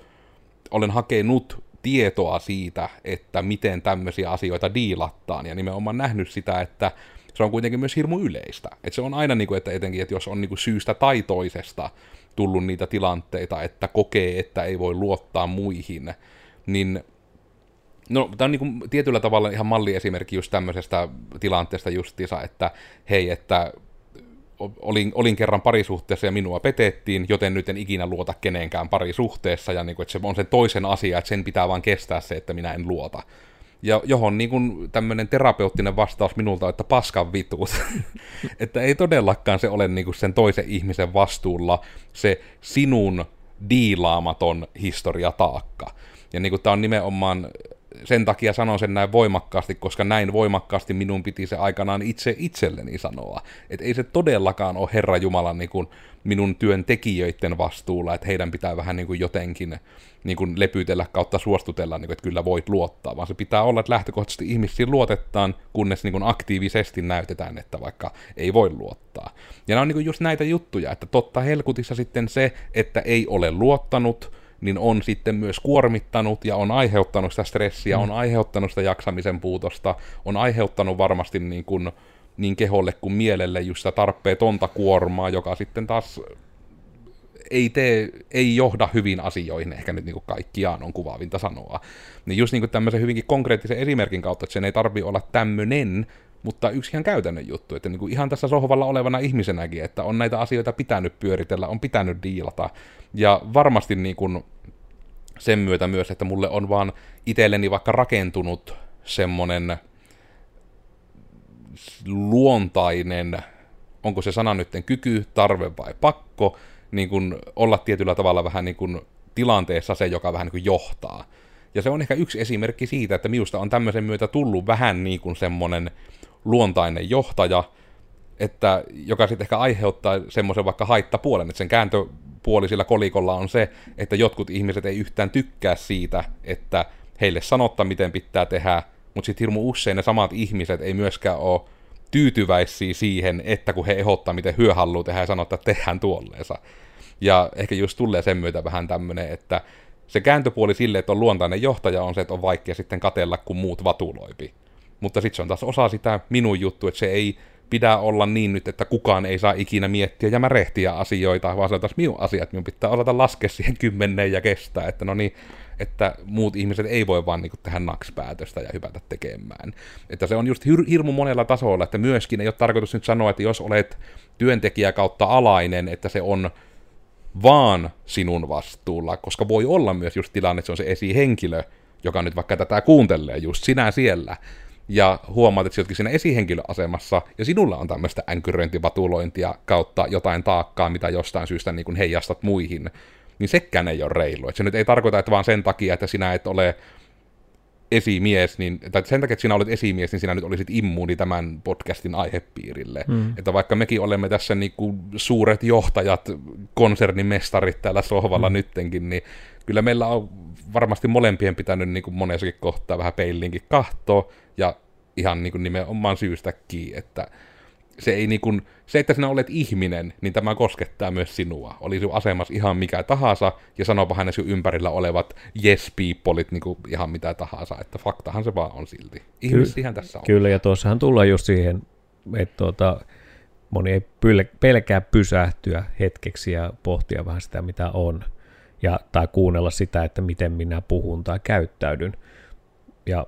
olen hakenut tietoa siitä, että miten tämmöisiä asioita diilattaan, ja nimenomaan nähnyt sitä, että se on kuitenkin myös hirmu yleistä. Että se on aina, niin kuin, että etenkin, että jos on niin kuin syystä tai toisesta tullut niitä tilanteita, että kokee, että ei voi luottaa muihin, niin No, tämä on niin kuin tietyllä tavalla ihan malliesimerkki just tämmöisestä tilanteesta justiinsa, että hei, että olin, olin kerran parisuhteessa ja minua petettiin, joten nyt en ikinä luota kenenkään parisuhteessa, ja niin kuin, että se on sen toisen asia, että sen pitää vaan kestää se, että minä en luota. Ja johon niin kuin tämmöinen terapeuttinen vastaus minulta, että paskan vituus. (laughs) että ei todellakaan se ole niin kuin sen toisen ihmisen vastuulla se sinun diilaamaton historiataakka. Ja niin kuin tämä on nimenomaan sen takia sanon sen näin voimakkaasti, koska näin voimakkaasti minun piti se aikanaan itse itselleni sanoa. Että ei se todellakaan ole Herra Jumala niin kuin minun työntekijöiden vastuulla, että heidän pitää vähän niin kuin jotenkin niin kuin lepytellä kautta suostutella, niin kuin, että kyllä voit luottaa, vaan se pitää olla, että lähtökohtaisesti ihmisiin luotetaan, kunnes niin kuin aktiivisesti näytetään, että vaikka ei voi luottaa. Ja nämä on niin kuin just näitä juttuja, että totta helkutissa sitten se, että ei ole luottanut, niin on sitten myös kuormittanut ja on aiheuttanut sitä stressiä, mm. on aiheuttanut sitä jaksamisen puutosta, on aiheuttanut varmasti niin, kuin, niin keholle kuin mielelle just sitä tarpeetonta kuormaa, joka sitten taas ei, tee, ei johda hyvin asioihin, ehkä nyt niin kuin kaikkiaan on kuvaavinta sanoa. Niin just niin kuin tämmöisen hyvinkin konkreettisen esimerkin kautta, että sen ei tarvi olla tämmöinen, mutta yksi ihan käytännön juttu, että niin kuin ihan tässä sohvalla olevana ihmisenäkin, että on näitä asioita pitänyt pyöritellä, on pitänyt diilata, ja varmasti niin kuin sen myötä myös, että mulle on vaan itselleni vaikka rakentunut semmonen luontainen, onko se sana nytten kyky, tarve vai pakko, niin kuin olla tietyllä tavalla vähän niin kuin tilanteessa se, joka vähän niin kuin johtaa. Ja se on ehkä yksi esimerkki siitä, että minusta on tämmöisen myötä tullut vähän niin kuin semmoinen luontainen johtaja, että, joka sitten ehkä aiheuttaa semmoisen vaikka haittapuolen, että sen kääntöpuoli sillä kolikolla on se, että jotkut ihmiset ei yhtään tykkää siitä, että heille sanottaa, miten pitää tehdä, mutta sitten hirmu usein ne samat ihmiset ei myöskään ole tyytyväisiä siihen, että kun he ehdottaa, miten hyö haluaa tehdä ja sanoo, että tehdään tuolleensa. Ja ehkä just tulee sen myötä vähän tämmöinen, että se kääntöpuoli sille, että on luontainen johtaja, on se, että on vaikea sitten katella, kun muut vatuloipi. Mutta sitten se on taas osa sitä minun juttu, että se ei pidä olla niin nyt, että kukaan ei saa ikinä miettiä ja märehtiä asioita, vaan se on taas minun asia, että minun pitää osata laskea siihen (laughs) kymmeneen ja kestää, että no niin, että muut ihmiset ei voi vaan niin tehdä nakspäätöstä ja hypätä tekemään. Että se on just hir- hirmu monella tasolla, että myöskin ei ole tarkoitus nyt sanoa, että jos olet työntekijä kautta alainen, että se on vaan sinun vastuulla, koska voi olla myös just tilanne, että se on se esihenkilö, joka nyt vaikka tätä kuuntelee, just sinä siellä, ja huomaat, että sinä siinä esihenkilöasemassa, ja sinulla on tämmöistä änkyröintivatulointia kautta jotain taakkaa, mitä jostain syystä niin kuin heijastat muihin, niin sekään ei ole reilu. Et se nyt ei tarkoita, että vaan sen takia, että sinä et ole esimies, niin, tai sen takia, että sinä olet esimies, niin sinä nyt olisit immuuni tämän podcastin aihepiirille. Mm. Että vaikka mekin olemme tässä niin kuin suuret johtajat, konsernimestarit täällä sohvalla mm. nyttenkin, niin kyllä meillä on varmasti molempien pitänyt niin kuin monessakin kohtaa vähän peillinkin kahtoa, ja ihan niin kuin nimenomaan syystäkin, että se, ei niin kuin, se, että sinä olet ihminen, niin tämä koskettaa myös sinua. Oli sinun asemassa ihan mikä tahansa, ja sanopa hänen sinun ympärillä olevat yes peopleit niin kuin ihan mitä tahansa, että faktahan se vaan on silti. Ihmisihän tässä on. Kyllä, ja tuossahan tullaan just siihen, että tuota, moni ei pelkää pysähtyä hetkeksi ja pohtia vähän sitä, mitä on, ja, tai kuunnella sitä, että miten minä puhun tai käyttäydyn. Ja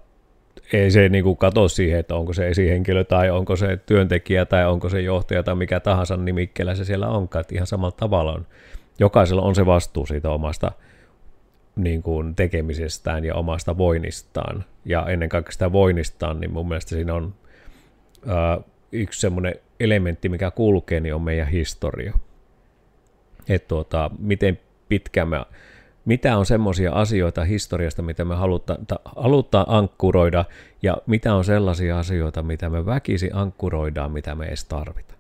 ei se niin kuin kato siihen, että onko se esihenkilö tai onko se työntekijä tai onko se johtaja tai mikä tahansa nimikkeellä se siellä onkaan, että ihan samalla tavalla on. Jokaisella on se vastuu siitä omasta niin kuin tekemisestään ja omasta voinnistaan. Ja ennen kaikkea sitä voinnistaan, niin mun mielestä siinä on ää, yksi semmoinen elementti, mikä kulkee, niin on meidän historia. Että tuota, miten pitkään me mitä on semmoisia asioita historiasta, mitä me halutaan, halutaan ankkuroida, ja mitä on sellaisia asioita, mitä me väkisi ankkuroidaan, mitä me edes tarvita.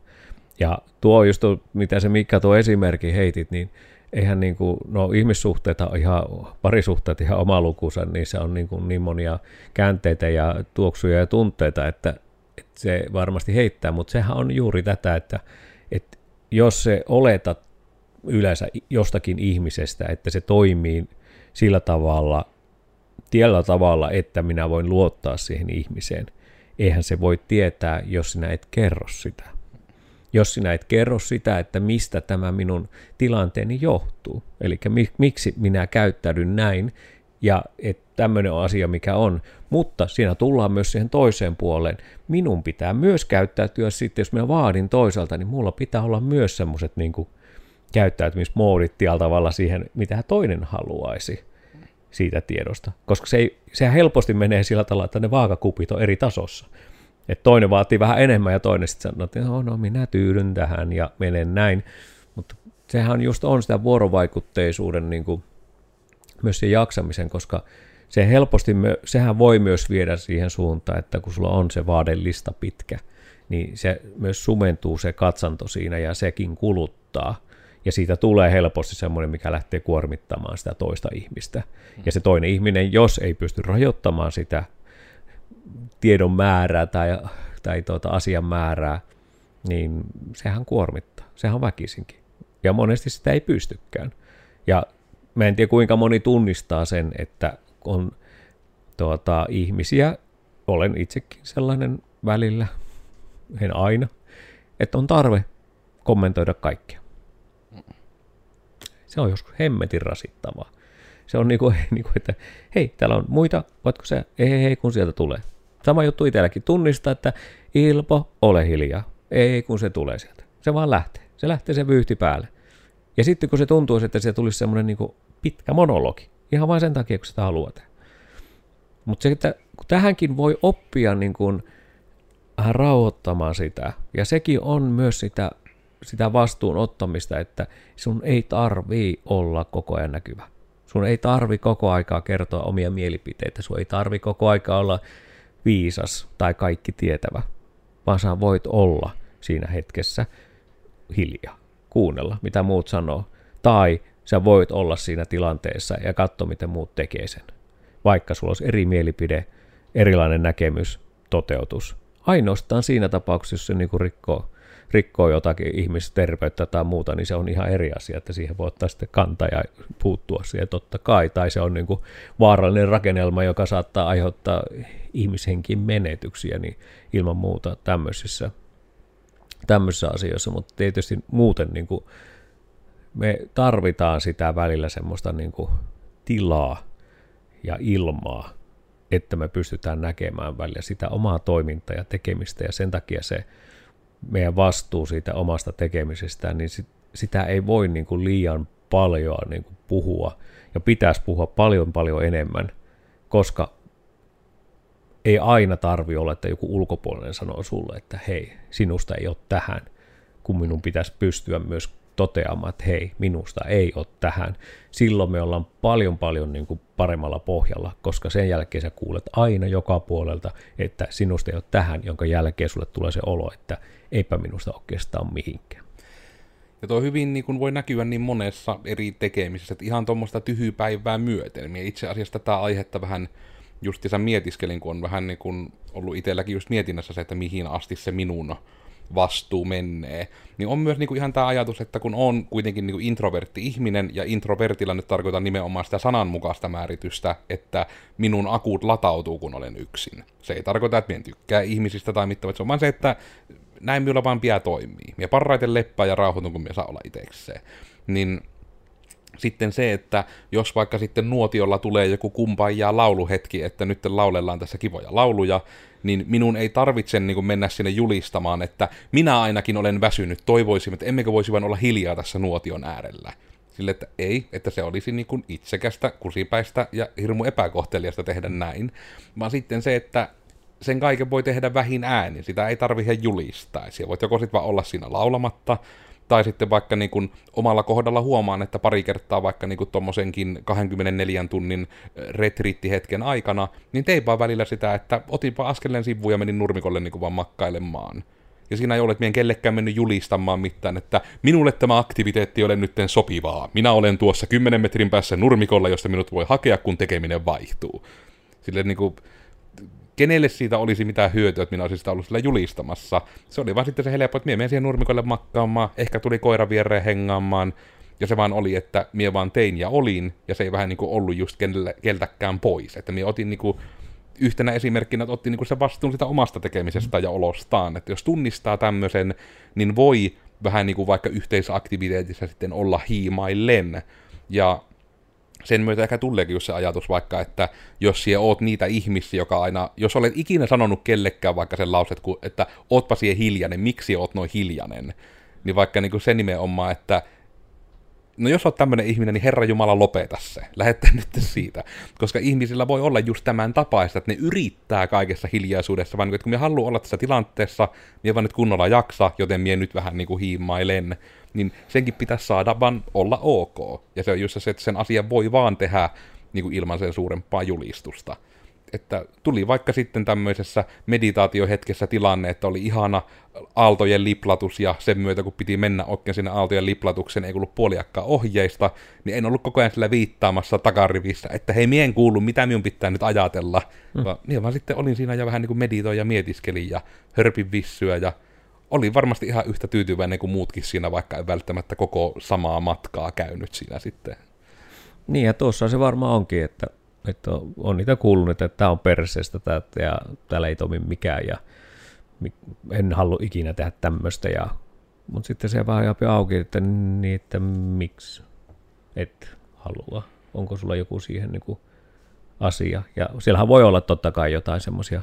Ja tuo just, mitä se Mikka tuo esimerkki heitit, niin eihän niin kuin, no ihmissuhteita ihan, parisuhteet ihan oma lukuunsa, niissä on niin, kuin niin monia käänteitä ja tuoksuja ja tunteita, että, että se varmasti heittää, mutta sehän on juuri tätä, että, että jos se oletat yleensä jostakin ihmisestä, että se toimii sillä tavalla, tiellä tavalla, että minä voin luottaa siihen ihmiseen. Eihän se voi tietää, jos sinä et kerro sitä. Jos sinä et kerro sitä, että mistä tämä minun tilanteeni johtuu, eli miksi minä käyttäydyn näin, ja että tämmöinen on asia, mikä on. Mutta siinä tullaan myös siihen toiseen puoleen. Minun pitää myös käyttäytyä sitten, jos minä vaadin toiselta, niin mulla pitää olla myös semmoiset niin käyttäytymismoodit tavalla siihen, mitä toinen haluaisi siitä tiedosta. Koska se ei, sehän helposti menee sillä tavalla, että ne vaakakupit on eri tasossa. Että toinen vaatii vähän enemmän ja toinen sitten sanoo, että no, no minä tyydyn tähän ja menen näin. Mutta sehän just on sitä vuorovaikutteisuuden niin kuin, myös se jaksamisen, koska se helposti, sehän voi myös viedä siihen suuntaan, että kun sulla on se vaadelista pitkä, niin se myös sumentuu se katsanto siinä ja sekin kuluttaa. Ja siitä tulee helposti semmoinen, mikä lähtee kuormittamaan sitä toista ihmistä. Ja se toinen ihminen, jos ei pysty rajoittamaan sitä tiedon määrää tai, tai tuota asian määrää, niin sehän kuormittaa. Sehän on väkisinkin. Ja monesti sitä ei pystykään. Ja mä en tiedä kuinka moni tunnistaa sen, että on tuota, ihmisiä, olen itsekin sellainen välillä, en aina, että on tarve kommentoida kaikkea. Se on joskus hemmetin rasittavaa. Se on niinku, (laughs) niinku että hei, täällä on muita, voitko se, ei, ei, ei, kun sieltä tulee. Sama juttu itselläkin, tunnista, että Ilpo, ole hiljaa. Ei, kun se tulee sieltä. Se vaan lähtee. Se lähtee se vyyhti päälle. Ja sitten kun se tuntuu, että se tulisi semmoinen niin pitkä monologi, ihan vain sen takia, kun sitä haluaa tehdä. Mutta se, että kun tähänkin voi oppia niin kuin vähän rauhoittamaan sitä, ja sekin on myös sitä, sitä vastuun ottamista, että sun ei tarvii olla koko ajan näkyvä. Sun ei tarvi koko aikaa kertoa omia mielipiteitä, sun ei tarvi koko aikaa olla viisas tai kaikki tietävä, vaan sä voit olla siinä hetkessä hiljaa, kuunnella, mitä muut sanoo, tai sä voit olla siinä tilanteessa ja katsoa, miten muut tekee sen. Vaikka sulla olisi eri mielipide, erilainen näkemys, toteutus. Ainoastaan siinä tapauksessa, jos se niin kuin rikkoo, rikkoo jotakin ihmisterveyttä tai muuta, niin se on ihan eri asia, että siihen voi ottaa sitten kantaa ja puuttua siihen totta kai. Tai se on niin kuin vaarallinen rakennelma, joka saattaa aiheuttaa ihmishenkin menetyksiä, niin ilman muuta tämmöisissä, tämmöisissä asioissa, mutta tietysti muuten niin kuin me tarvitaan sitä välillä semmoista niin kuin tilaa ja ilmaa, että me pystytään näkemään välillä sitä omaa toimintaa ja tekemistä, ja sen takia se meidän vastuu siitä omasta tekemisestä, niin sit, sitä ei voi niin kuin liian paljon niin kuin puhua, ja pitäisi puhua paljon paljon enemmän, koska ei aina tarvi olla, että joku ulkopuolinen sanoo sulle, että hei, sinusta ei ole tähän, kun minun pitäisi pystyä myös toteamaan, että hei, minusta ei ole tähän. Silloin me ollaan paljon paljon niin kuin paremmalla pohjalla, koska sen jälkeen sä kuulet aina joka puolelta, että sinusta ei ole tähän, jonka jälkeen sulle tulee se olo, että eipä minusta oikeastaan mihinkään. Ja tuo hyvin niin kuin voi näkyä niin monessa eri tekemisessä, että ihan tuommoista tyhjypäivää myöten. Minä itse asiassa tätä aihetta vähän justiinsa mietiskelin, kun on vähän niin kuin ollut itselläkin just mietinnässä se, että mihin asti se minun vastuu menee, niin on myös niinku ihan tämä ajatus, että kun on kuitenkin niinku introvertti ihminen, ja introvertilla nyt tarkoitan nimenomaan sitä sananmukaista määritystä, että minun akut latautuu, kun olen yksin. Se ei tarkoita, että en tykkää ihmisistä tai mitään, se on vaan se, että näin minulla vaan pian toimii. Ja parhaiten leppää ja rauhoitun, kun minä saa olla itsekseen. Niin sitten se, että jos vaikka sitten nuotiolla tulee joku kumpaajaa lauluhetki, että nyt laulellaan tässä kivoja lauluja, niin minun ei tarvitse niin kuin mennä sinne julistamaan, että minä ainakin olen väsynyt, toivoisin, että emmekö voisi vain olla hiljaa tässä nuotion äärellä. Sille, että ei, että se olisi niin kuin itsekästä, kusipäistä ja hirmu epäkohteliasta tehdä näin, vaan sitten se, että sen kaiken voi tehdä vähin ääni, sitä ei tarvitse julistaa. Siellä voit joko sitten vaan olla siinä laulamatta, tai sitten vaikka niin kuin omalla kohdalla huomaan, että pari kertaa vaikka niin kuin tommosenkin 24 tunnin retriittihetken aikana, niin tein vaan välillä sitä, että otinpa askeleen sivuun ja menin nurmikolle niin kuin vaan makkailemaan. Ja siinä ei ole, että kellekään mennyt julistamaan mitään, että minulle tämä aktiviteetti ei ole nyt sopivaa. Minä olen tuossa 10 metrin päässä nurmikolla, josta minut voi hakea, kun tekeminen vaihtuu. Silleen niin kuin, kenelle siitä olisi mitään hyötyä, että minä olisin sitä ollut sillä julistamassa. Se oli vaan sitten se helppo, että minä menen siihen nurmikolle makkaamaan, ehkä tuli koira viereen hengaamaan, ja se vaan oli, että minä vaan tein ja olin, ja se ei vähän niin kuin ollut just keltäkään pois. Että minä otin niin kuin yhtenä esimerkkinä, että otti niin kuin se vastuun sitä omasta tekemisestä ja olostaan. Että jos tunnistaa tämmöisen, niin voi vähän niin kuin vaikka yhteisaktiviteetissa sitten olla hiimaillen. Ja sen myötä ehkä tuleekin just se ajatus vaikka, että jos siellä oot niitä ihmisiä, joka aina, jos olet ikinä sanonut kellekään vaikka sen lauset, että ootpa siihen hiljainen, miksi oot noin hiljainen, niin vaikka niin kuin se nimenomaan, että no jos oot tämmöinen ihminen, niin Herra Jumala lopeta se. Lähette (laughs) nyt siitä. Koska ihmisillä voi olla just tämän tapaista, että ne yrittää kaikessa hiljaisuudessa, vaan että kun me haluaa olla tässä tilanteessa, niin vaan nyt kunnolla jaksa, joten mie nyt vähän niin kuin hiimailen, niin senkin pitäisi saada vaan olla ok. Ja se on just se, että sen asian voi vaan tehdä niin kuin ilman sen suurempaa julistusta että tuli vaikka sitten tämmöisessä meditaatiohetkessä tilanne, että oli ihana aaltojen liplatus ja sen myötä kun piti mennä oikein sinne aaltojen liplatukseen, ei kuulu puoliakkaa ohjeista, niin en ollut koko ajan sillä viittaamassa takarivissä, että hei, mien kuulu, mitä minun pitää nyt ajatella. Mm. Vaan, niin vaan sitten olin siinä ja vähän niin kuin meditoin ja mietiskelin ja hörpin vissyä ja olin varmasti ihan yhtä tyytyväinen kuin muutkin siinä, vaikka en välttämättä koko samaa matkaa käynyt siinä sitten. Niin ja tuossa se varmaan onkin, että että on niitä kuullut, että tämä on perseestä ja täällä ei toimi mikään ja en halua ikinä tehdä tämmöistä. Ja, mutta sitten se vähän japi auki, että, niin, että miksi et halua. Onko sulla joku siihen niin kuin asia. Ja siellähän voi olla totta kai jotain semmoisia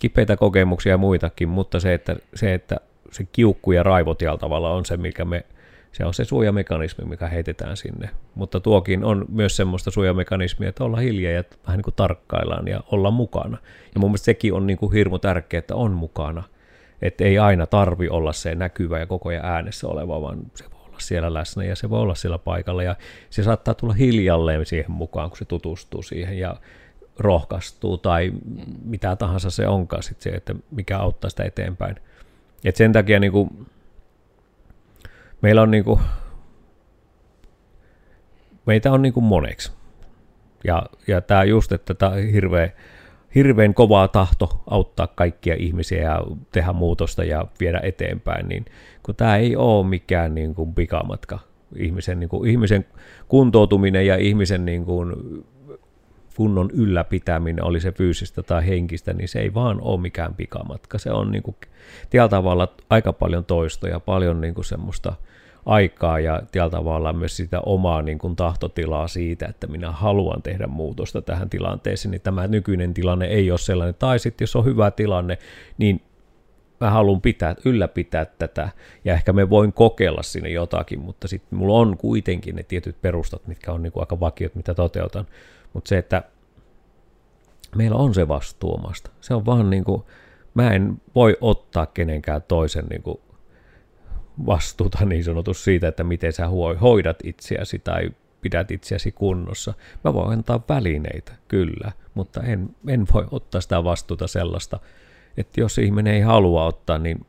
kipeitä kokemuksia ja muitakin, mutta se, että se, että se kiukku ja raivotial tavalla on se, mikä me se on se suojamekanismi, mikä heitetään sinne. Mutta tuokin on myös semmoista suojamekanismia, että olla hiljaa ja vähän niin kuin tarkkaillaan ja olla mukana. Ja mun mielestä sekin on niin kuin hirmu tärkeää, että on mukana. Että ei aina tarvi olla se näkyvä ja koko ajan äänessä oleva, vaan se voi olla siellä läsnä ja se voi olla siellä paikalla. Ja se saattaa tulla hiljalleen siihen mukaan, kun se tutustuu siihen ja rohkaistuu tai mitä tahansa se onkaan sit se, että mikä auttaa sitä eteenpäin. Et sen takia niin kuin, meillä on niin kuin, meitä on niin kuin moneksi. Ja, ja tämä just, että tämä hirveä, hirveän kovaa tahto auttaa kaikkia ihmisiä ja tehdä muutosta ja viedä eteenpäin, niin kun tämä ei ole mikään niin kuin pikamatka. Ihmisen, niin kuin, ihmisen kuntoutuminen ja ihmisen niin kuin, kunnon ylläpitäminen, oli se fyysistä tai henkistä, niin se ei vaan ole mikään pikamatka. Se on niin kuin, tavalla aika paljon toistoja, paljon niin kuin semmoista – aikaa ja tällä tavalla myös sitä omaa niin kuin tahtotilaa siitä, että minä haluan tehdä muutosta tähän tilanteeseen, niin tämä nykyinen tilanne ei ole sellainen. Tai sitten jos on hyvä tilanne, niin mä haluan pitää, ylläpitää tätä, ja ehkä me voin kokeilla sinne jotakin, mutta sitten mulla on kuitenkin ne tietyt perustat, mitkä on niin kuin aika vakiot, mitä toteutan. Mutta se, että meillä on se vastuu omasta. Se on vaan niin kuin, mä en voi ottaa kenenkään toisen niin kuin vastuuta niin sanotus siitä, että miten sä hoidat itseäsi tai pidät itseäsi kunnossa. Mä voin antaa välineitä, kyllä, mutta en, en voi ottaa sitä vastuuta sellaista, että jos ihminen ei halua ottaa, niin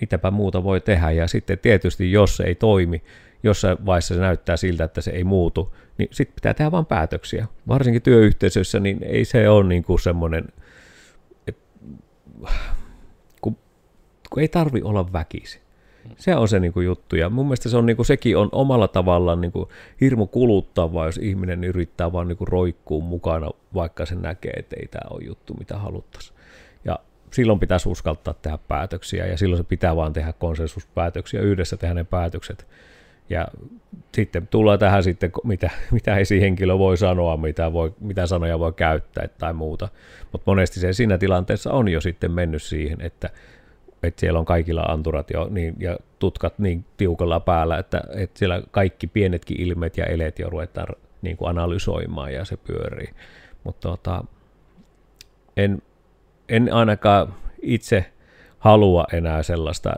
mitäpä muuta voi tehdä. Ja sitten tietysti, jos ei toimi, jossain vaiheessa se näyttää siltä, että se ei muutu, niin sitten pitää tehdä vain päätöksiä. Varsinkin työyhteisössä, niin ei se ole niin kuin semmoinen, että kun, kun ei tarvi olla väkisi. Se on se niin kuin juttu. Ja mun mielestä se on, niin kuin, sekin on omalla tavallaan niin kuin, hirmu kuluttavaa, jos ihminen yrittää vaan niin kuin, roikkuu mukana, vaikka se näkee, että ei tämä ole juttu, mitä haluttaisiin. Ja silloin pitäisi uskaltaa tehdä päätöksiä, ja silloin se pitää vaan tehdä konsensuspäätöksiä, yhdessä tehdä ne päätökset. Ja sitten tullaan tähän sitten, mitä, (laughs) mitä esihenkilö voi sanoa, mitä, voi, mitä sanoja voi käyttää tai muuta. Mutta monesti se siinä tilanteessa on jo sitten mennyt siihen, että että siellä on kaikilla anturat jo niin, ja tutkat niin tiukalla päällä, että, että siellä kaikki pienetkin ilmeet ja eleet jo ruvetaan niin kuin analysoimaan ja se pyörii. Mutta tota, en, en ainakaan itse halua enää sellaista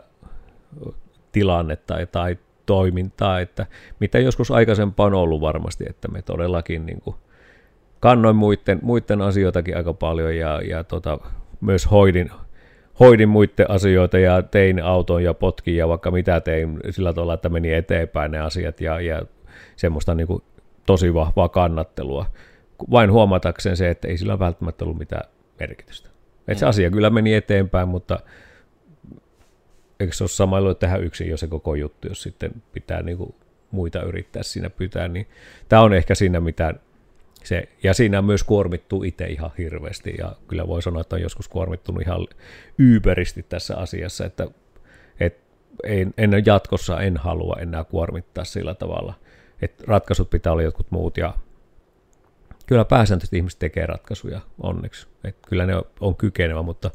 tilannetta tai toimintaa, että mitä joskus aikaisempaan on ollut varmasti, että me todellakin niin kuin kannoin muiden, muiden asioitakin aika paljon ja, ja tota, myös hoidin, hoidin muiden asioita ja tein auton ja potkin ja vaikka mitä tein sillä tavalla, että meni eteenpäin ne asiat ja, ja semmoista niin kuin tosi vahvaa kannattelua. Vain huomatakseen se, että ei sillä välttämättä ollut mitään merkitystä. Et se mm. asia kyllä meni eteenpäin, mutta eikö se ole samalla tehdä yksin jo se koko juttu, jos sitten pitää niin kuin muita yrittää siinä pitää, niin tämä on ehkä siinä, mitä se, ja siinä myös kuormittuu itse ihan hirveästi, ja kyllä voi sanoa, että on joskus kuormittunut ihan yberisti tässä asiassa, että et en, en jatkossa en halua enää kuormittaa sillä tavalla, että ratkaisut pitää olla jotkut muut ja kyllä pääsääntöisesti ihmiset tekee ratkaisuja onneksi. että kyllä ne on kykenevä, mutta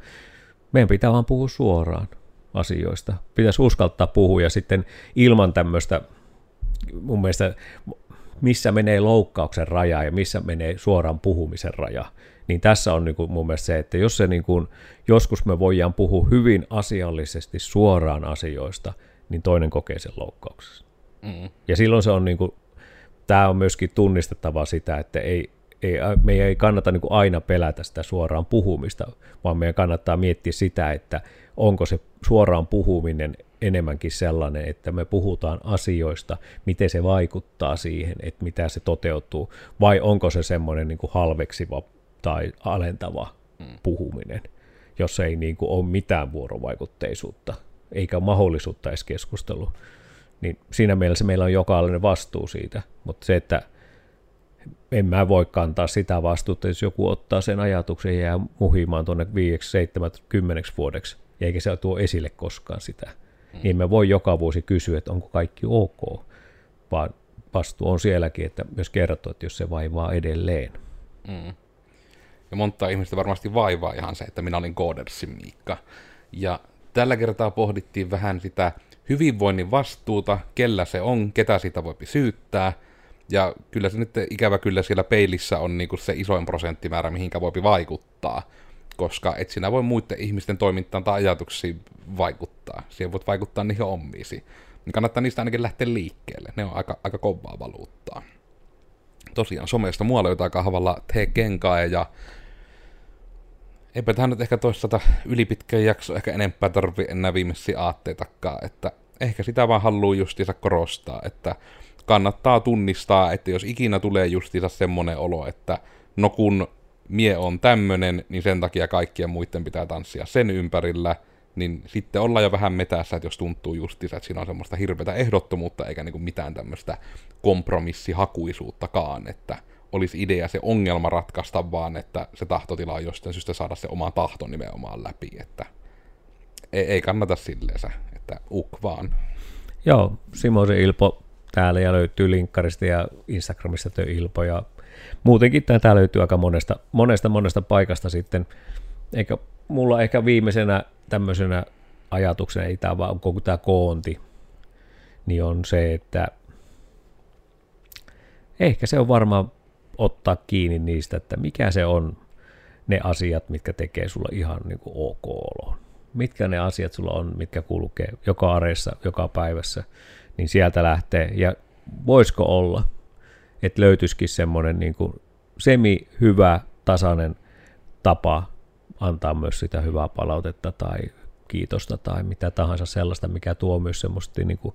meidän pitää vaan puhua suoraan asioista. Pitäisi uskaltaa puhua ja sitten ilman tämmöistä, mun mielestä missä menee loukkauksen raja ja missä menee suoraan puhumisen raja, niin tässä on niin kuin mun mielestä se, että jos se niin kuin, joskus me voidaan puhua hyvin asiallisesti suoraan asioista, niin toinen kokee sen loukkauksessa. Mm. Ja silloin se on niin kuin, tämä on myöskin tunnistettava sitä, että ei, ei, meidän ei kannata niin kuin aina pelätä sitä suoraan puhumista, vaan meidän kannattaa miettiä sitä, että onko se suoraan puhuminen enemmänkin sellainen, että me puhutaan asioista, miten se vaikuttaa siihen, että mitä se toteutuu, vai onko se semmoinen niin kuin halveksiva tai alentava mm. puhuminen, jos ei niin kuin ole mitään vuorovaikutteisuutta, eikä mahdollisuutta edes keskustelu. Niin siinä mielessä meillä on jokainen vastuu siitä, mutta se, että en mä voi kantaa sitä vastuuta, jos joku ottaa sen ajatuksen ja jää muhimaan tuonne 5, 7, 10 vuodeksi, eikä se tuo esille koskaan sitä. Mm. Niin me voi joka vuosi kysyä, että onko kaikki ok, vaan vastuu on sielläkin, että myös kertoo, että jos se vaivaa edelleen. Mm. Ja monta ihmistä varmasti vaivaa ihan se, että minä olin Koodersin Miikka. Ja tällä kertaa pohdittiin vähän sitä hyvinvoinnin vastuuta, kellä se on, ketä sitä voi syyttää. Ja kyllä se nyt ikävä kyllä siellä peilissä on niinku se isoin prosenttimäärä, mihinkä voi vaikuttaa koska et sinä voi muiden ihmisten toimintaan tai ajatuksiin vaikuttaa. Siihen voit vaikuttaa niihin omiisi. Niin kannattaa niistä ainakin lähteä liikkeelle. Ne on aika, aika kovaa valuuttaa. Tosiaan somesta muualla jotain kahvalla tee kenkaa ja eipä tähän nyt ehkä toisaalta ylipitkän jakso ehkä enempää tarvi enää viimeisiä aatteitakaan, että ehkä sitä vaan haluaa justiinsa korostaa, että kannattaa tunnistaa, että jos ikinä tulee justiinsa semmoinen olo, että no kun mie on tämmönen, niin sen takia kaikkien muiden pitää tanssia sen ympärillä, niin sitten ollaan jo vähän metässä, että jos tuntuu justiinsa, että siinä on semmoista hirveätä ehdottomuutta, eikä niinku mitään tämmöistä kompromissihakuisuuttakaan, että olisi idea se ongelma ratkaista, vaan että se tahtotila on jostain syystä saada se oma tahto nimenomaan läpi, että ei, ei kannata silleensä, että uk vaan. Joo, Simosen Ilpo täällä ja löytyy linkkarista ja Instagramista työ Ilpo ja muutenkin tämä löytyy aika monesta, monesta, monesta paikasta sitten. Eikä mulla ehkä viimeisenä tämmöisenä ajatuksena, ei tämä vaan koko tämä koonti, niin on se, että ehkä se on varmaan ottaa kiinni niistä, että mikä se on ne asiat, mitkä tekee sulla ihan niin kuin ok oloon. Mitkä ne asiat sulla on, mitkä kulkee joka areessa, joka päivässä, niin sieltä lähtee. Ja voisiko olla, että löytyisikin semmoinen niin kuin semi-hyvä, tasainen tapa antaa myös sitä hyvää palautetta tai kiitosta tai mitä tahansa sellaista, mikä tuo myös semmoista niin kuin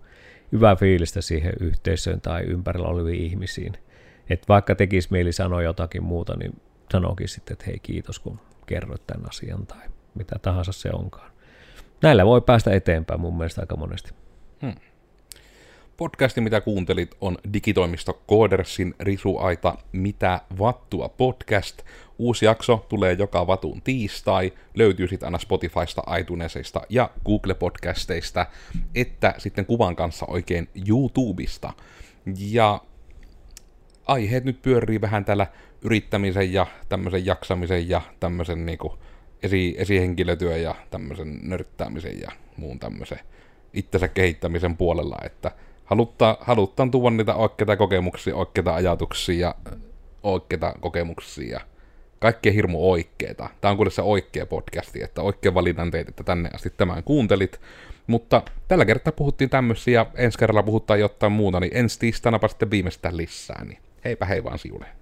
hyvää fiilistä siihen yhteisöön tai ympärillä oleviin ihmisiin. Että vaikka tekisi mieli sanoa jotakin muuta, niin sanokin sitten, että hei kiitos kun kerroit tämän asian tai mitä tahansa se onkaan. Näillä voi päästä eteenpäin mun mielestä aika monesti. Hmm. Podcasti, mitä kuuntelit, on digitoimisto Koodersin risuaita Mitä vattua podcast. Uusi jakso tulee joka vatun tiistai, löytyy sitten aina Spotifysta, iTunesista ja Google-podcasteista, että sitten kuvan kanssa oikein YouTubesta. Ja aiheet nyt pyörii vähän täällä yrittämisen ja tämmöisen jaksamisen ja tämmöisen niinku esi- esihenkilötyön ja tämmöisen nörttäämisen ja muun tämmöisen itsensä kehittämisen puolella, että haluttaa, haluttaa tuoda niitä oikeita kokemuksia, oikeita ajatuksia ja oikeita kokemuksia. Kaikkea hirmu oikeeta. Tämä on kuitenkin se oikea podcasti, että oikein valinnan teit, että tänne asti tämän kuuntelit. Mutta tällä kertaa puhuttiin tämmöisiä, ensi kerralla puhutaan jotain muuta, niin ensi tiistaina sitten viimeistään lisää. Niin heipä hei vaan siuleen.